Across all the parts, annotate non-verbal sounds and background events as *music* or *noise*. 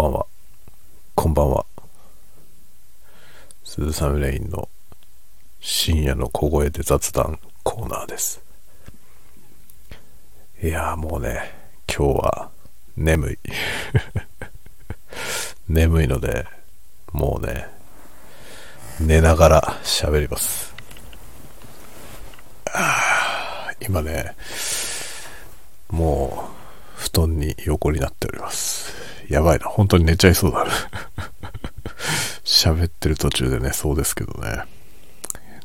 ばんは。こんばんは。鈴雨レインの深夜の小声で雑談コーナーです。いやもうね、今日は眠い。*laughs* 眠いので、もうね、寝ながら喋ります。今ね、もう布団に横になっております。やばいな、本当に寝ちゃいそうだ。*laughs* 喋ってる途中でね、そうですけどね。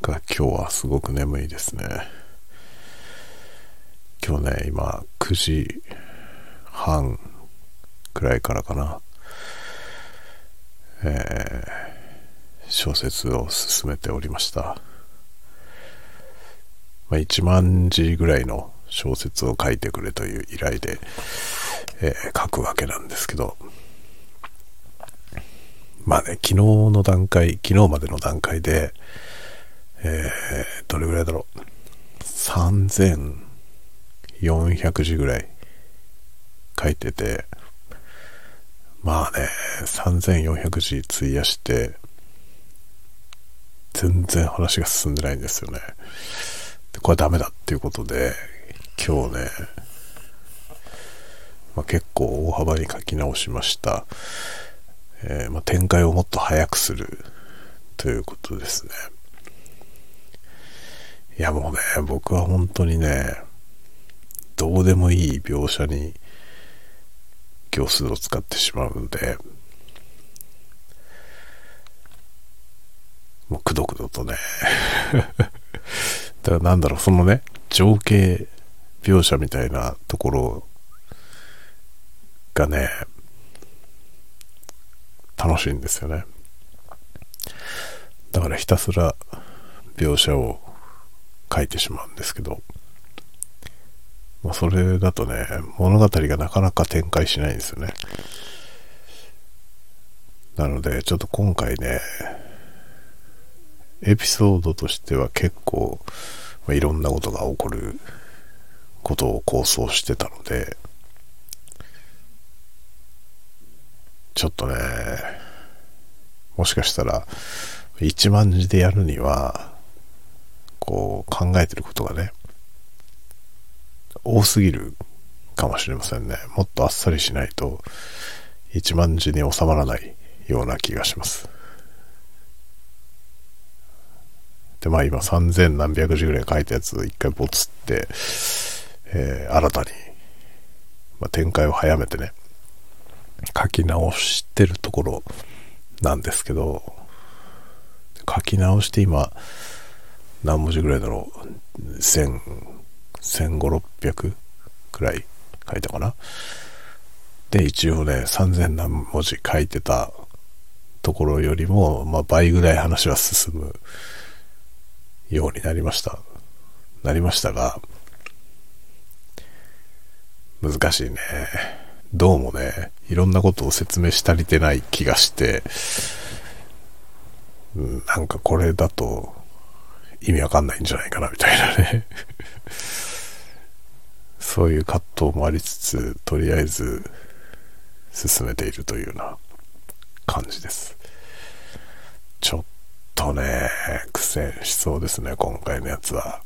が今日はすごく眠いですね。今日ね、今9時半くらいからかな。えー小説を進めておりました。まあ、1万字ぐらいの小説を書いてくれという依頼で、えー書くわけなんですけど、まあね、昨日の段階、昨日までの段階で、えーどれぐらいだろう。3400字ぐらい書いてて、まあね、3400字費やして、全然話が進んでないんですよね。でこれダメだっていうことで、今日ね、まあ、結構大幅に書き直しました。えーまあ、展開をもっと早くするということですね。いやもうね、僕は本当にね、どうでもいい描写に行数を使ってしまうので、もうくどくどとね、*laughs* だからなんだろう、そのね、情景描写みたいなところがね、楽しいんですよね。だからひたすら描写を書いてしまうんですけど、まあ、それだとね、物語がなかなか展開しないんですよね。なので、ちょっと今回ね、エピソードとしては結構、まあ、いろんなことが起こることを構想してたので、ちょっとね、もしかしたら、1万字でやるには、こう考えてることがね、多すぎるかもしれませんね。もっとあっさりしないと、1万字に収まらないような気がします。で、まあ今3000何百字ぐらい書いたやつ一回ボツって、えー新たに、まあ、展開を早めてね、書き直してるところなんですけど、書き直して今、何文字ぐらいだろう。1000、1500、600くらい書いたかな。で、一応ね、3000何文字書いてたところよりも、まあ倍ぐらい話は進むようになりました。なりましたが、難しいね。どうもね、いろんなことを説明し足りてない気がして、うんなんかこれだと意味わかんないんじゃないかなみたいなね。*laughs* そういう葛藤もありつつ、とりあえず進めているというような感じです。ちょっとね、苦戦しそうですね、今回のやつは。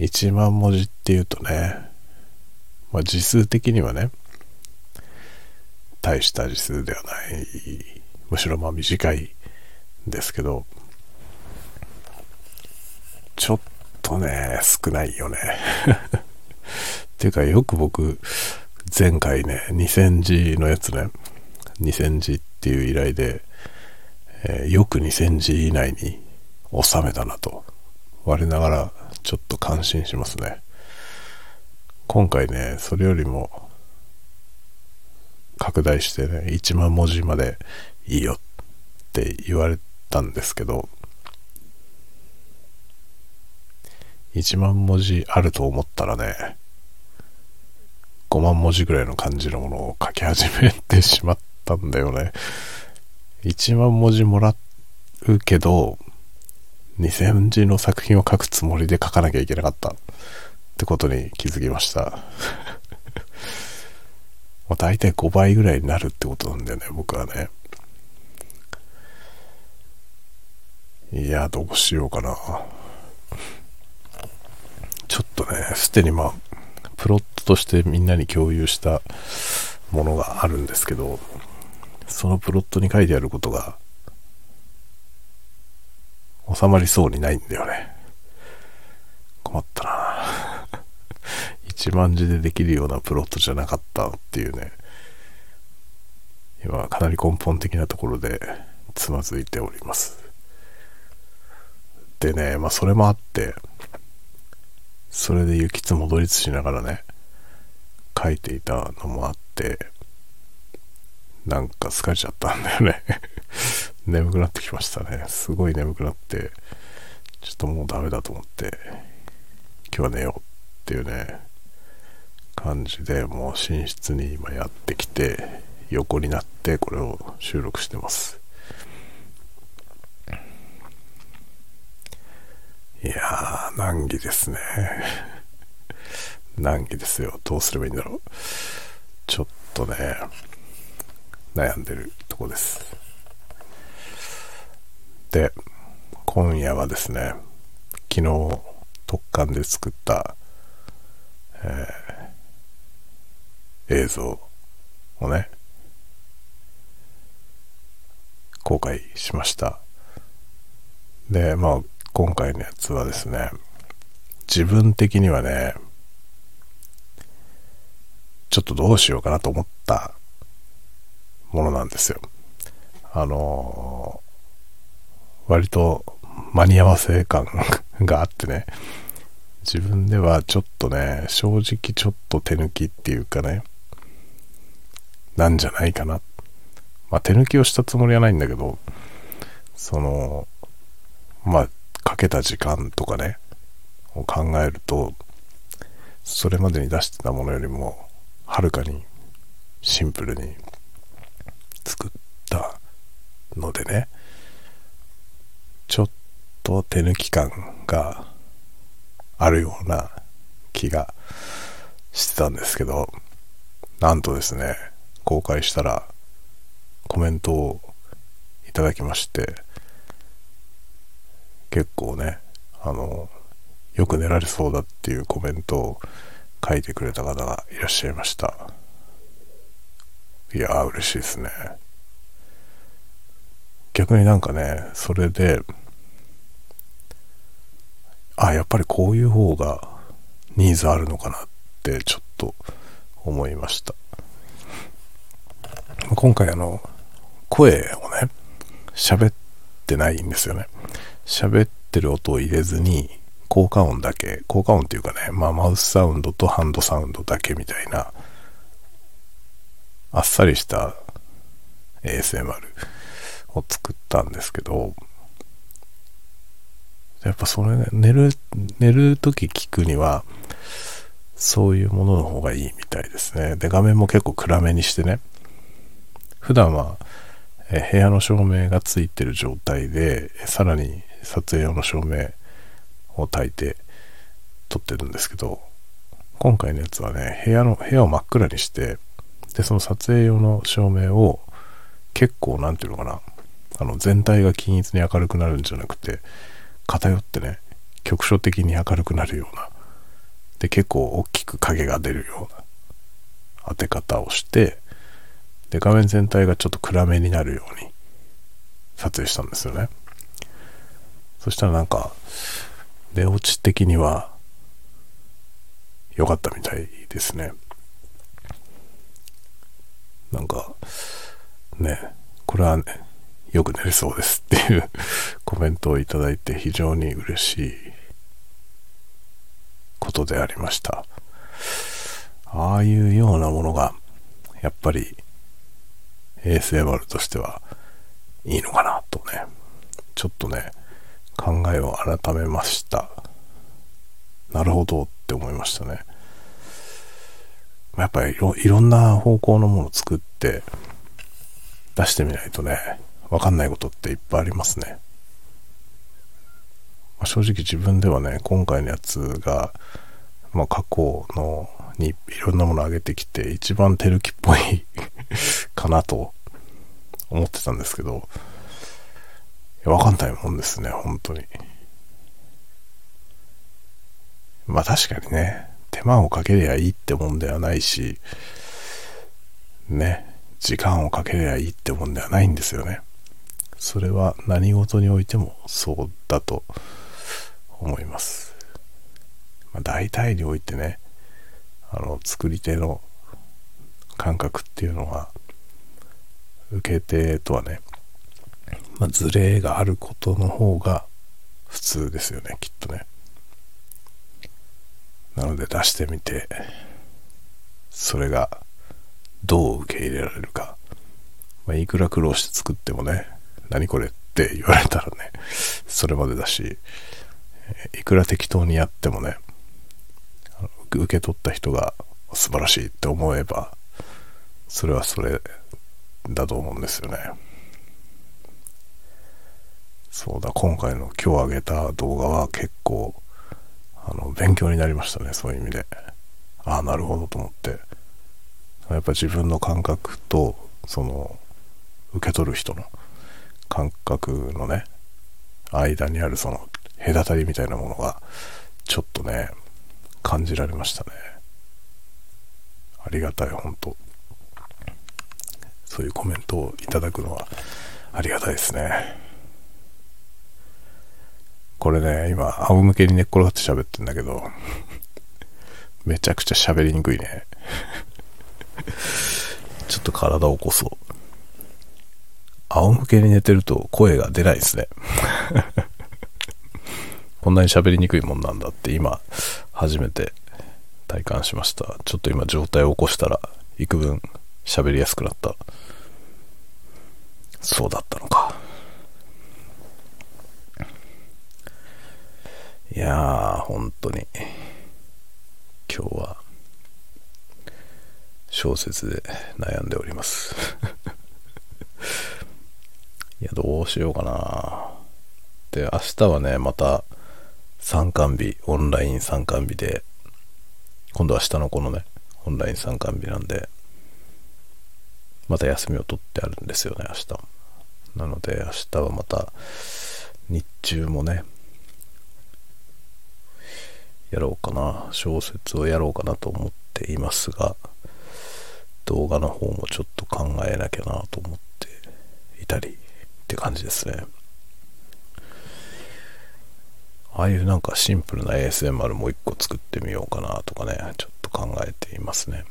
1万文字っていうとね、まあ字数的にはね、大した字数ではない、むしろまあ短いんですけど、ちょっとね、少ないよね。*laughs* っていうかよく僕、前回ね、2000字のやつね、2000字っていう依頼で、えーよく2000字以内に収めたなと、我ながらちょっと感心しますね。今回ね、それよりも拡大してね、1万文字までいいよって言われたんですけど、1万文字あると思ったらね、5万文字ぐらいの感じのものを書き始めてしまったんだよね。1万文字もらうけど、2000字の作品を書くつもりで書かなきゃいけなかったってことに気づきました。*laughs* まあ大体5倍ぐらいになるってことなんだよね、僕はね。いや、どうしようかな。ちょっとね、すでにまあ、プロットとしてみんなに共有したものがあるんですけど、そのプロットに書いてあることが、収まりそうにないんだよね。困ったな1万字でできるようなプロットじゃなかったっていうね、今かなり根本的なところでつまずいております。でね、まあそれもあって、それで雪積もどりつしながらね、書いていたのもあって、なんか疲れちゃったんだよね *laughs* 眠くなってきましたね。すごい眠くなって、ちょっともうダメだと思って、今日は寝ようっていうね、感じでもう寝室に今やってきて、横になってこれを収録してます。いやー、難儀ですね。*laughs* 難儀ですよ。どうすればいいんだろう。ちょっとね、悩んでるとこです。で、今夜はですね、昨日特感で作った、えー、映像をね、公開しました。で、まあ、今回のやつはですね、自分的にはね、ちょっとどうしようかなと思ったものなんですよ。あのー、割と間に合わせ感があってね、自分ではちょっとね、正直ちょっと手抜きっていうかね、なんじゃないかな。まあ手抜きをしたつもりはないんだけど、その、まあかけた時間とかね、を考えると、それまでに出してたものよりも、はるかにシンプルに作ったのでね、ちょっと手抜き感があるような気がしてたんですけど、なんとですね、公開したらコメントをいただきまして、結構ね、あの、よく寝られそうだっていうコメントを書いてくれた方がいらっしゃいました。いやー嬉しいですね。逆になんかね、それで、あ、やっぱりこういう方がニーズあるのかなってちょっと思いました。今回あの、声をね、喋ってないんですよね。喋ってる音を入れずに、効果音だけ、効果音っていうかね、まあマウスサウンドとハンドサウンドだけみたいな、あっさりした ASMR を作ったんですけど、やっぱそれ、ね、寝る、寝る時聞くには、そういうものの方がいいみたいですね。で、画面も結構暗めにしてね。普段は、え部屋の照明がついてる状態で、さらに撮影用の照明を焚いて撮ってるんですけど、今回のやつはね、部屋の、部屋を真っ暗にして、で、その撮影用の照明を結構、なんていうのかな、あの、全体が均一に明るくなるんじゃなくて、偏ってね、局所的に明るくなるような、で、結構大きく影が出るような当て方をして、で、画面全体がちょっと暗めになるように撮影したんですよね。そしたらなんか、出落ち的には良かったみたいですね。なんか、ね、これはね、よく寝れそうですっていう *laughs* コメントをいただいて非常に嬉しいことでありました。ああいうようなものが、やっぱり ASMR としてはいいのかなとね、ちょっとね、考えを改めました。なるほどって思いましたね。やっぱりいろんな方向のものを作って出してみないとね、わかんないことっていっぱいありますね。まあ、正直自分ではね、今回のやつが、まあ、過去のにいろんなものを上げてきて、一番手抜きっぽい *laughs* かなと思ってたんですけど、わかんないもんですね、本当に。まあ確かにね、手間をかけりゃいいってもんではないし、ね、時間をかけりゃいいってもんではないんですよね。それは何事においてもそうだと思います。まあ、大体においてね、あの、作り手の感覚っていうのは、受け手とはね、まあ、ズレがあることの方が普通ですよね、きっとね。なので出してみて、それがどう受け入れられるか。まあ、いくら苦労して作ってもね、何これって言われたらね、それまでだし、いくら適当にやってもね、受け取った人が素晴らしいって思えば、それはそれだと思うんですよね。そうだ、今回の今日上げた動画は結構、あの、勉強になりましたね、そういう意味で。ああ、なるほどと思って。やっぱ自分の感覚と、その、受け取る人の感覚のね、間にあるその隔たりみたいなものが、ちょっとね、感じられましたね。ありがたい、本当そういうコメントをいただくのはありがたいですね。これね、今、仰向けに寝っ転がって喋ってんだけど、めちゃくちゃ喋りにくいね。ちょっと体を起こそう。仰向けに寝てると声が出ないですね。*laughs* こんなに喋りにくいもんなんだって今、初めて体感しました。ちょっと今状態を起こしたら、幾分喋りやすくなった。そうだったのか。いやー、本当に、今日は、小説で悩んでおります。*laughs* いや、どうしようかな。で、明日はね、また参観日、オンライン参観日で、今度は下の子のね、オンライン参観日なんで、また休みを取ってあるんですよね、明日。なので、明日はまた、日中もね、やろうかな。小説をやろうかなと思っていますが、動画の方もちょっと考えなきゃなと思っていたりって感じですね。ああいうなんかシンプルな ASMR もう一個作ってみようかなとかね、ちょっと考えていますね。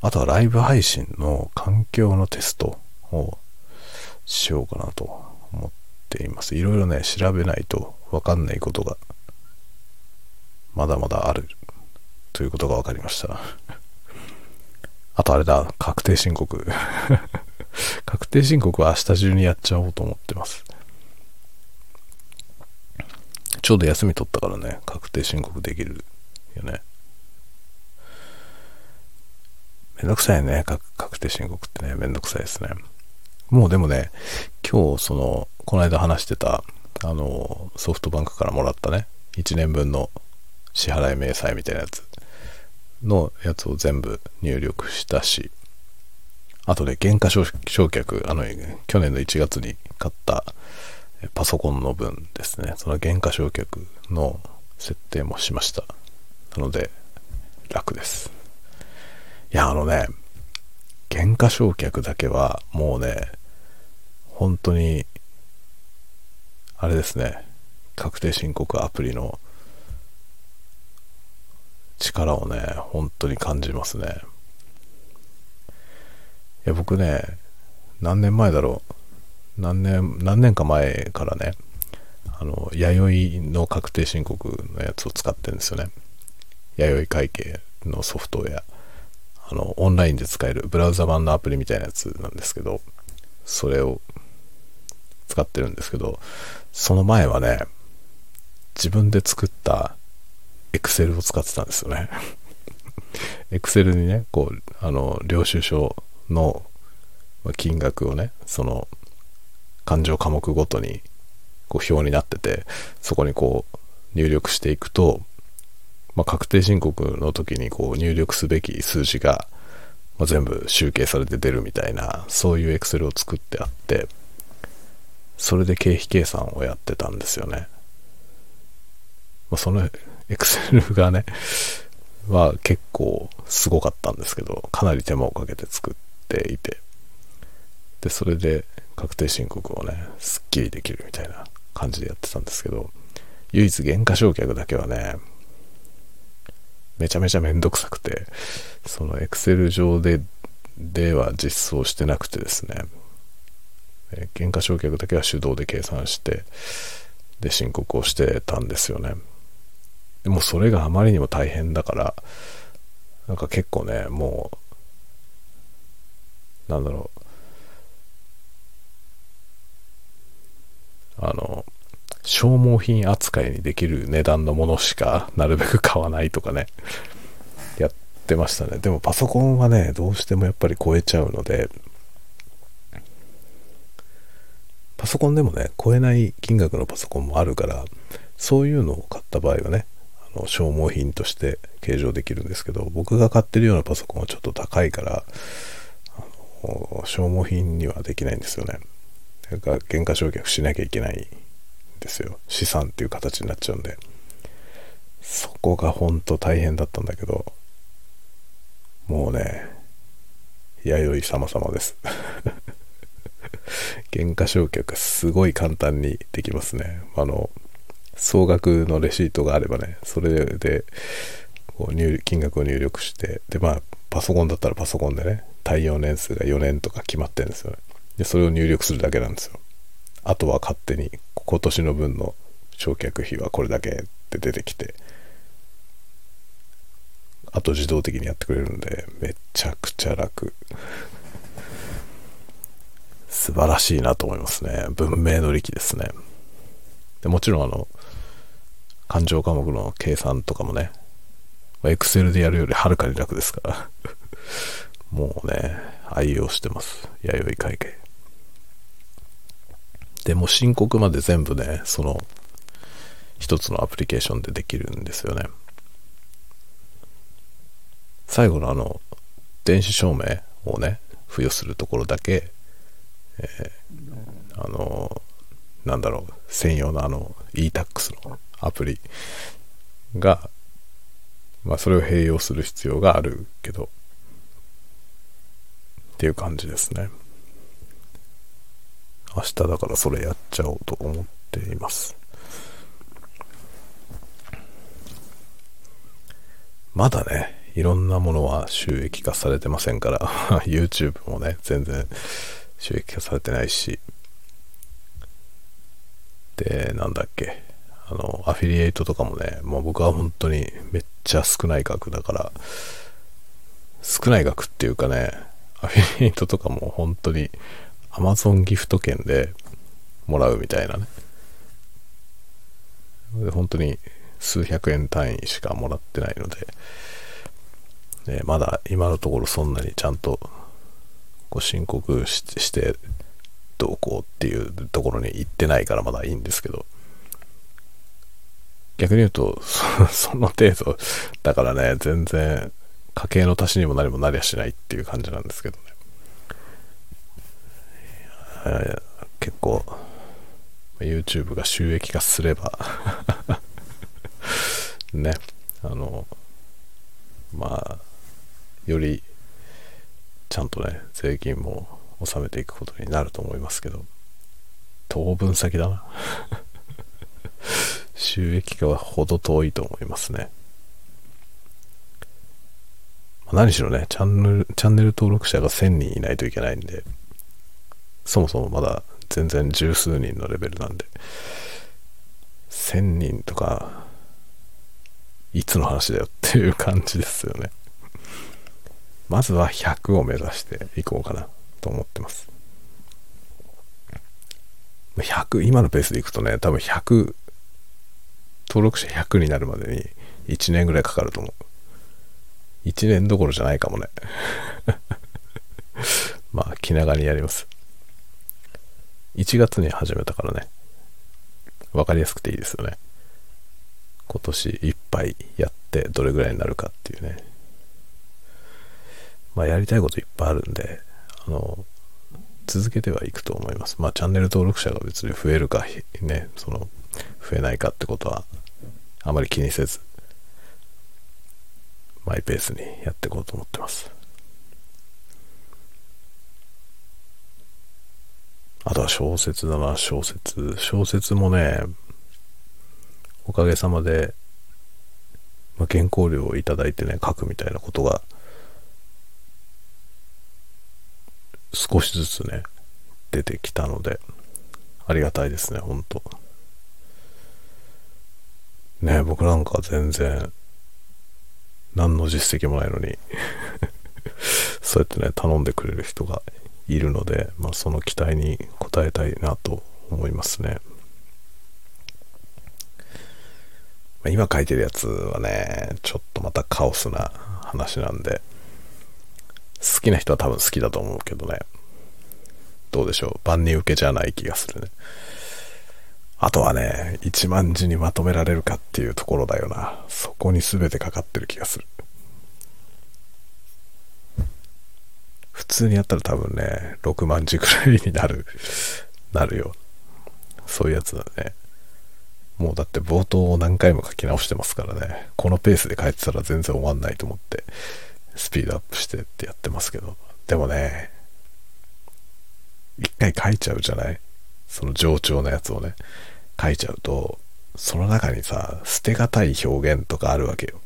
あとはライブ配信の環境のテストをしようかなと思っています。いろいろね、調べないとわかんないことがまだまだあるということが分かりました。あとあれだ、確定申告 *laughs* 確定申告は明日中にやっちゃおうと思ってます。ちょうど休み取ったからね、確定申告できるよね。めんどくさいね、確定申告ってね、めんどくさいですね。もうでもね、今日その、この間話してた、あの、ソフトバンクからもらったね、1年分の支払い明細みたいなやつのやつを全部入力したし、あとね、原価償却、あの、去年の1月に買ったパソコンの分ですね、その原価償却の設定もしました。なので、楽です。いや、あのね、原価償却だけはもうね、本当に、あれですね、確定申告アプリの力をね、本当に感じますねい。や、僕ね、何年前だろう。何年、何年か前からね、あの、弥生の確定申告のやつを使ってるんですよね。弥生会計のソフトウェア。あの、オンラインで使えるブラウザ版のアプリみたいなやつなんですけど、それを使ってるんですけど、その前はね、自分で作ったエクセルを使ってたんですよね。*laughs* エクセルにね、こう、あの、領収書の金額をね、その、勘定科目ごとにこう表になってて、そこにこう入力していくと、まあ、確定申告の時にこう入力すべき数字が、まあ、全部集計されて出るみたいな、そういうエクセルを作ってあって、それで経費計算をやってたんですよね。まあ、そのエクセルがね、*laughs* は結構すごかったんですけど、かなり手間をかけて作っていて、で、それで確定申告をね、すっきりできるみたいな感じでやってたんですけど、唯一減価償却だけはね、めちゃめちゃめんどくさくて、そのエクセル上で、では実装してなくてですね、減価償却だけは手動で計算して、で、申告をしてたんですよね。でもそれがあまりにも大変だから、なんか結構ね、もう、なんだろう、あの、消耗品扱いにできる値段のものしかなるべく買わないとかね、やってましたね。でもパソコンはね、どうしてもやっぱり超えちゃうので、パソコンでもね、超えない金額のパソコンもあるから、そういうのを買った場合はね、あの消耗品として計上できるんですけど、僕が買ってるようなパソコンはちょっと高いから、あの消耗品にはできないんですよね。だから原価償却しなきゃいけないんですよ。資産っていう形になっちゃうんで。そこが本当大変だったんだけど、もうね、弥生様々です。*laughs* 原価償却すごい簡単にできますね。あの、総額のレシートがあればね、それで、こう入金額を入力して、で、まあ、パソコンだったらパソコンでね、対応年数が4年とか決まってるんですよね。で、それを入力するだけなんですよ。あとは勝手に今年の分の償却費はこれだけって出てきて、あと自動的にやってくれるんで、めちゃくちゃ楽。素晴らしいなと思いますね。文明の利器ですね。でもちろんあの、勘定科目の計算とかもね、エクセルでやるよりはるかに楽ですから *laughs* もうね、愛用してます。弥生会計。でも申告まで全部ね、その、一つのアプリケーションでできるんですよね。最後のあの、電子証明をね、付与するところだけ、えー、あの、なんだろう、専用のあの、e-tax のアプリが、まあ、それを併用する必要があるけど、っていう感じですね。明日だからそれやっちゃおうと思っています。まだね、いろんなものは収益化されてませんから、*laughs* YouTube もね、全然収益化されてないし、で、なんだっけ、あの、アフィリエイトとかもね、もう僕は本当にめっちゃ少ない額だから、少ない額っていうかね、アフィリエイトとかも本当に Amazon ギフト券でもらうみたいなね。で本当に数百円単位しかもらってないので、ね、まだ今のところそんなにちゃんとご申告してどうこうっていうところに行ってないからまだいいんですけど、逆に言うと、*laughs* その程度だからね、全然家計の足しにも何もなりゃしないっていう感じなんですけどね。結構 YouTube が収益化すれば *laughs* ねあのまあよりちゃんとね税金も納めていくことになると思いますけど。当分先だな。*laughs* 収益化はほど遠いと思いますね。何しろねチャンネルチャンネル登録者が1000人いないといけないんでそもそもまだ全然十数人のレベルなんで、1000人とか、いつの話だよっていう感じですよね。まずは100を目指していこうかなと思ってます。100、今のペースでいくとね、多分100、登録者100になるまでに1年ぐらいかかると思う。1年どころじゃないかもね。*laughs* まあ、気長にやります。1月に始めたからね。わかりやすくていいですよね。今年いっぱいやってどれぐらいになるかっていうねまあやりたいこといっぱいあるんであの続けてはいくと思いますまあチャンネル登録者が別に増えるかねその増えないかってことはあまり気にせずマイペースにやっていこうと思ってますあとは小説だな、小説。小説もね、おかげさまで、まあ、原稿料をいただいてね、書くみたいなことが、少しずつね、出てきたので、ありがたいですね、ほんと。ね僕なんか全然、何の実績もないのに *laughs* そうやってね、頼んでくれる人がいるので、まあ、その期待に応えたいなと思いますね。まあ、今書いてるやつはね、ちょっとまたカオスな話なんで、好きな人は多分好きだと思うけどね。どうでしょう？万人受けじゃない気がするね。あとはね、1万字にまとめられるかっていうところだよな。そこに全てかかってる気がする。普通にやったら多分ね、6万字くらいになる、なるよ。そういうやつだね。もうだって冒頭を何回も書き直してますからね。このペースで書いてたら全然終わんないと思って、スピードアップしてってやってますけど。でもね、一回書いちゃうじゃない？その冗長なやつをね、書いちゃうと、その中にさ、捨てがたい表現とかあるわけよ。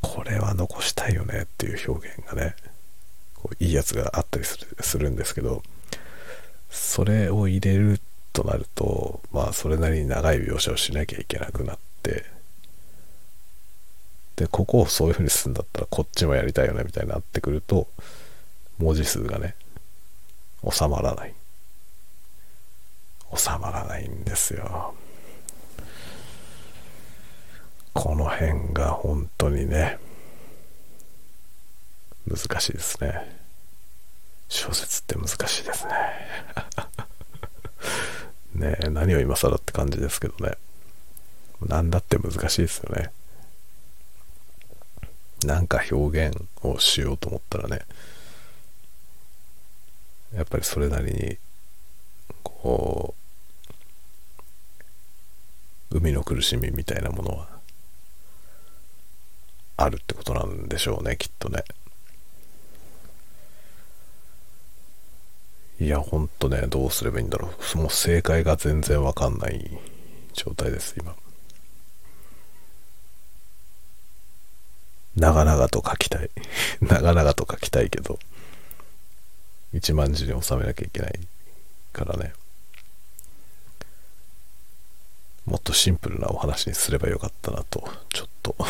これは残したいよねっていう表現がね。こういいやつがあったりするするんですけどそれを入れるとなるとまあそれなりに長い描写をしなきゃいけなくなってでここをそういう風にするんだったらこっちもやりたいよねみたいになってくると文字数がね収まらない。収まらないんですよ。この辺が本当にね難しいですね。小説って難しいですね。*laughs* ねえ何を今更って感じですけどね。何だって難しいですよね。なんか表現をしようと思ったらねやっぱりそれなりにこう海の苦しみみたいなものはあるってことなんでしょうねきっとねいや、ほんとね、どうすればいいんだろう。もう正解が全然わかんない状態です、今。長々と書きたい。*laughs* 長々と書きたいけど、一万字に収めなきゃいけないからね。もっとシンプルなお話にすればよかったなと、ちょっと *laughs*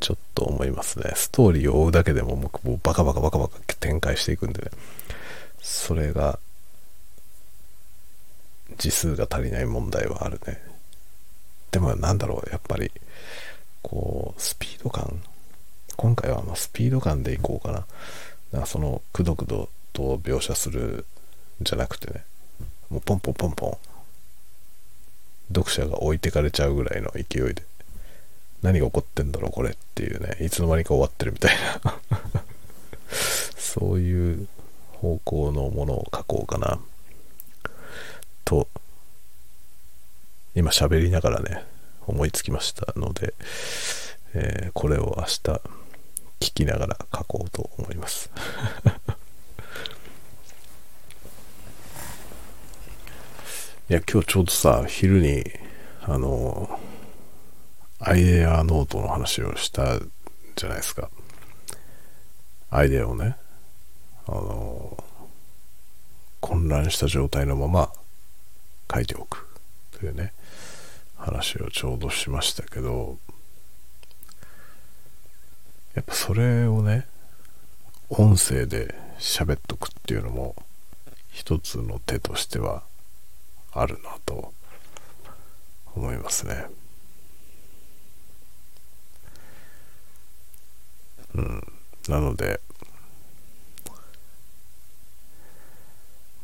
ちょっと思いますね。ストーリーを追うだけでももうバカバカバカバカ展開していくんでね。それが字数が足りない問題はあるねでもなんだろうやっぱりこうスピード感。今回はまスピード感でいこうかな。だかそのくどくどと描写するんじゃなくてね。もうポンポンポンポン。読者が置いてかれちゃうぐらいの勢いで。何が起こってんだろうこれっていうね。いつの間にか終わってるみたいな。*laughs* そういう方向のものを書こうかな。と今喋りながらね。思いつきましたので、えー、これを明日聞きながら書こうと思います。*laughs* いや今日ちょうどさ昼にあのアイデアノートの話をしたじゃないですか。アイデアをねあの混乱した状態のまま書いておくというね。話をちょうどしましたけどやっぱそれをね音声で喋っとくっていうのも一つの手としてはあるなと思いますね。うん。なので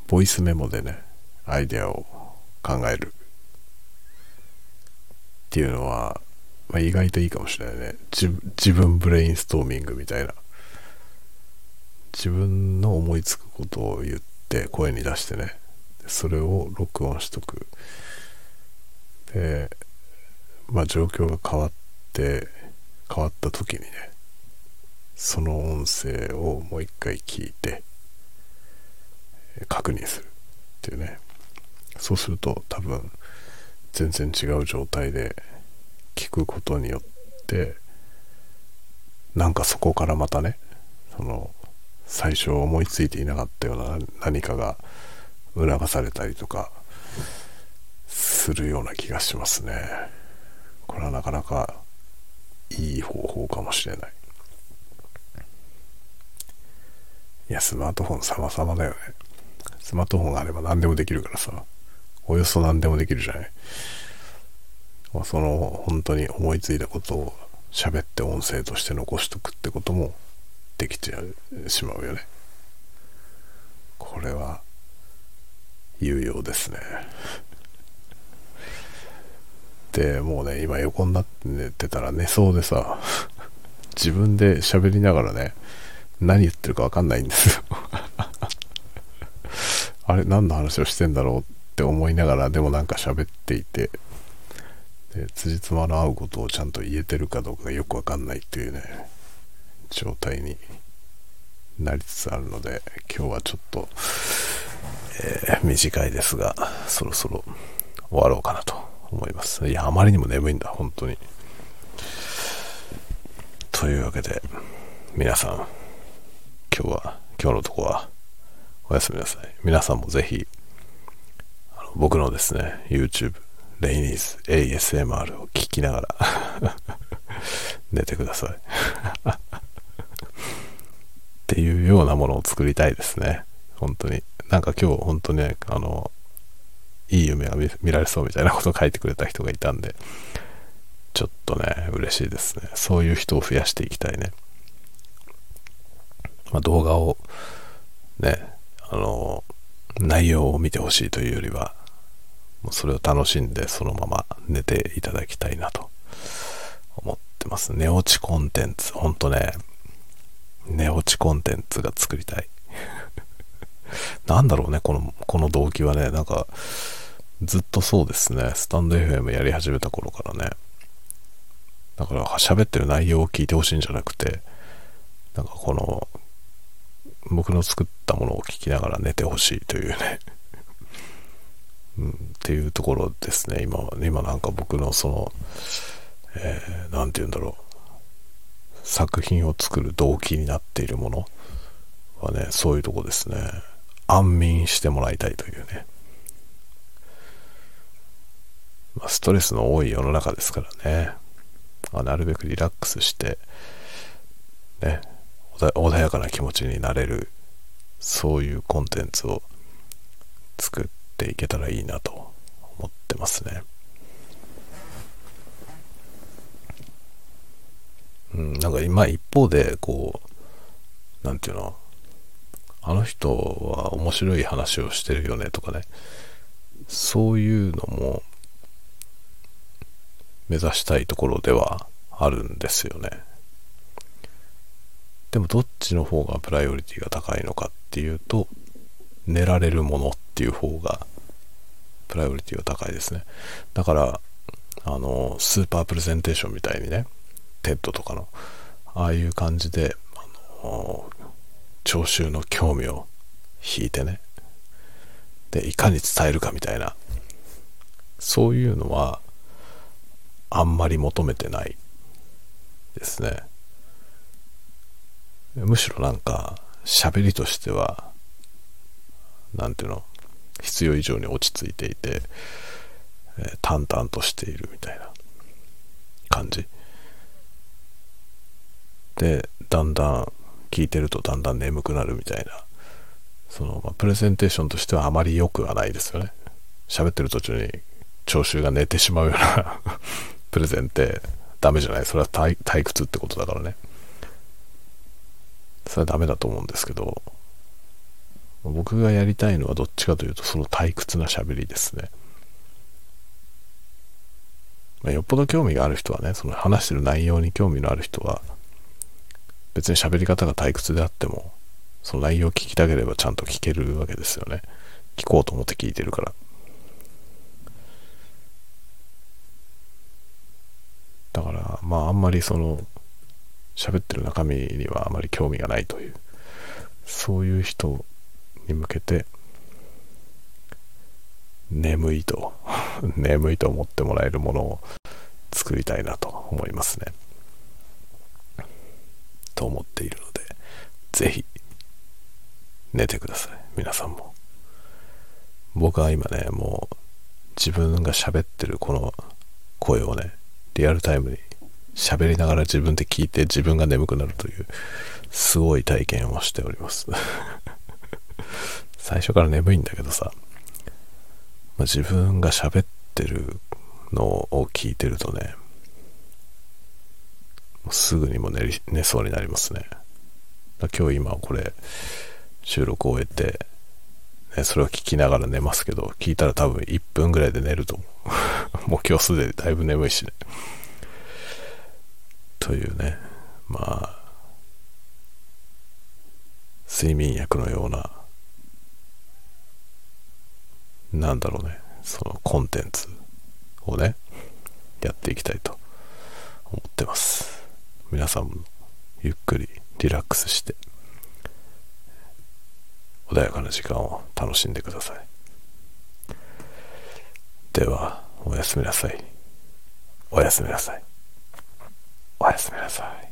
ボイスメモでねアイデアを考えるっていうのはまあ、意外といいかもしれないね自。自分ブレインストーミングみたいな。自分の思いつくことを言って声に出してね。それを録音しとく。で、まあ状況が変わって、変わった時にね、その音声をもう一回聞いて、確認するっていうね。そうすると多分全然違う状態で聞くことによってなんかそこからまたねその最初思いついていなかったような何かが促されたりとかするような気がしますね。これはなかなかいい方法かもしれない。いやスマートフォン様々だよね。スマートフォンがあれば何でもできるからさ。およそ何でもできるじゃない。まあ、その本当に思いついたことを喋って音声として残しとくってこともできちゃうしまうよね。これは有用ですね。でもうね今横になって寝てたら寝そうでさ自分で喋りながらね何言ってるか分かんないんですよ。あれ何の話をしてんだろうって思いながらでもなんか喋っていてで辻褄の合うことをちゃんと言えてるかどうかがよくわかんないっていうね状態になりつつあるので今日はちょっと、えー、短いですがそろそろ終わろうかなと思います。いやあまりにも眠いんだ本当に。というわけで皆さん今日は今日のとこはおやすみなさい。皆さんもぜひ僕のですね YouTube レイニーズ ASMR を聞きながら *laughs* 寝てください *laughs* っていうようなものを作りたいですね。本当に。なんか今日本当にね、あの、いい夢が見られそうみたいなことを書いてくれた人がいたんで、ちょっとね、嬉しいですね。そういう人を増やしていきたいね。まあ、動画をね、あの、内容を見てほしいというよりは、もうそれを楽しんでそのまま寝ていただきたいなと思ってます。寝落ちコンテンツ。ほんとね、寝落ちコンテンツが作りたい。*laughs* なんだろうね、この、この動機はね、なんか、ずっとそうですね、スタンド FM やり始めた頃からね。だから、喋ってる内容を聞いてほしいんじゃなくて、なんかこの、僕の作ったものを聞きながら寝てほしいというねうん、っていうところですね。今今なんか僕のその何、えー、て言うんだろう。作品を作る動機になっているものはねそういうとこですね。安眠してもらいたいというね、まあ、ストレスの多い世の中ですからね、まあ、なるべくリラックスしてね穏やかな気持ちになれるそういうコンテンツを作ってていけたらいいなと思ってますね。うん、なんか今一方でこう何て言うのあの人は面白い話をしてるよねとかねそういうのも目指したいところではあるんですよねでもどっちの方がプライオリティが高いのかっていうと寝られるものっていう方がプライオリティは高いですね。だからあのスーパープレゼンテーションみたいにね TED とかのああいう感じであの聴衆の興味を引いてねでいかに伝えるかみたいなそういうのはあんまり求めてないですね。むしろなんか喋りとしては何ていうの？必要以上に落ち着いていて、えー、淡々としているみたいな感じ。でだんだん聞いてるとだんだん眠くなるみたいな。その、まあ、プレゼンテーションとしてはあまり良くはないですよね。喋ってる途中に聴衆が寝てしまうような *laughs* プレゼンってダメじゃない。それは退屈ってことだからね。それはダメだと思うんですけど。僕がやりたいのはどっちかというとその退屈な喋りですね。まあ、よっぽど興味がある人はね、その話してる内容に興味のある人は、別に喋り方が退屈であっても、その内容を聞きたければちゃんと聞けるわけですよね。聞こうと思って聞いてるから。だから、まああんまりその、喋ってる中身にはあまり興味がないという、そういう人に向けて、眠いと、*laughs* 眠いと思ってもらえるものを作りたいなと思いますね。と思っているので、ぜひ、寝てください。皆さんも。僕は今ね、もう、自分が喋ってるこの声をね、リアルタイムに喋りながら自分で聞いて自分が眠くなるという、すごい体験をしております。*laughs* 最初から眠いんだけどさ、まあ、自分が喋ってるのを聞いてるとね、すぐにも寝寝そうになりますね。今日今これ収録を終えて、ね、それを聞きながら寝ますけど、聞いたら多分1分ぐらいで寝ると思う。*laughs* もう今日すでにだいぶ眠いしね。というね、まあ、睡眠薬のようななんだろうね、そのコンテンツをね、やっていきたいと思ってます。皆さんもゆっくりリラックスして、穏やかな時間を楽しんでください。では、おやすみなさい。おやすみなさい。おやすみなさい。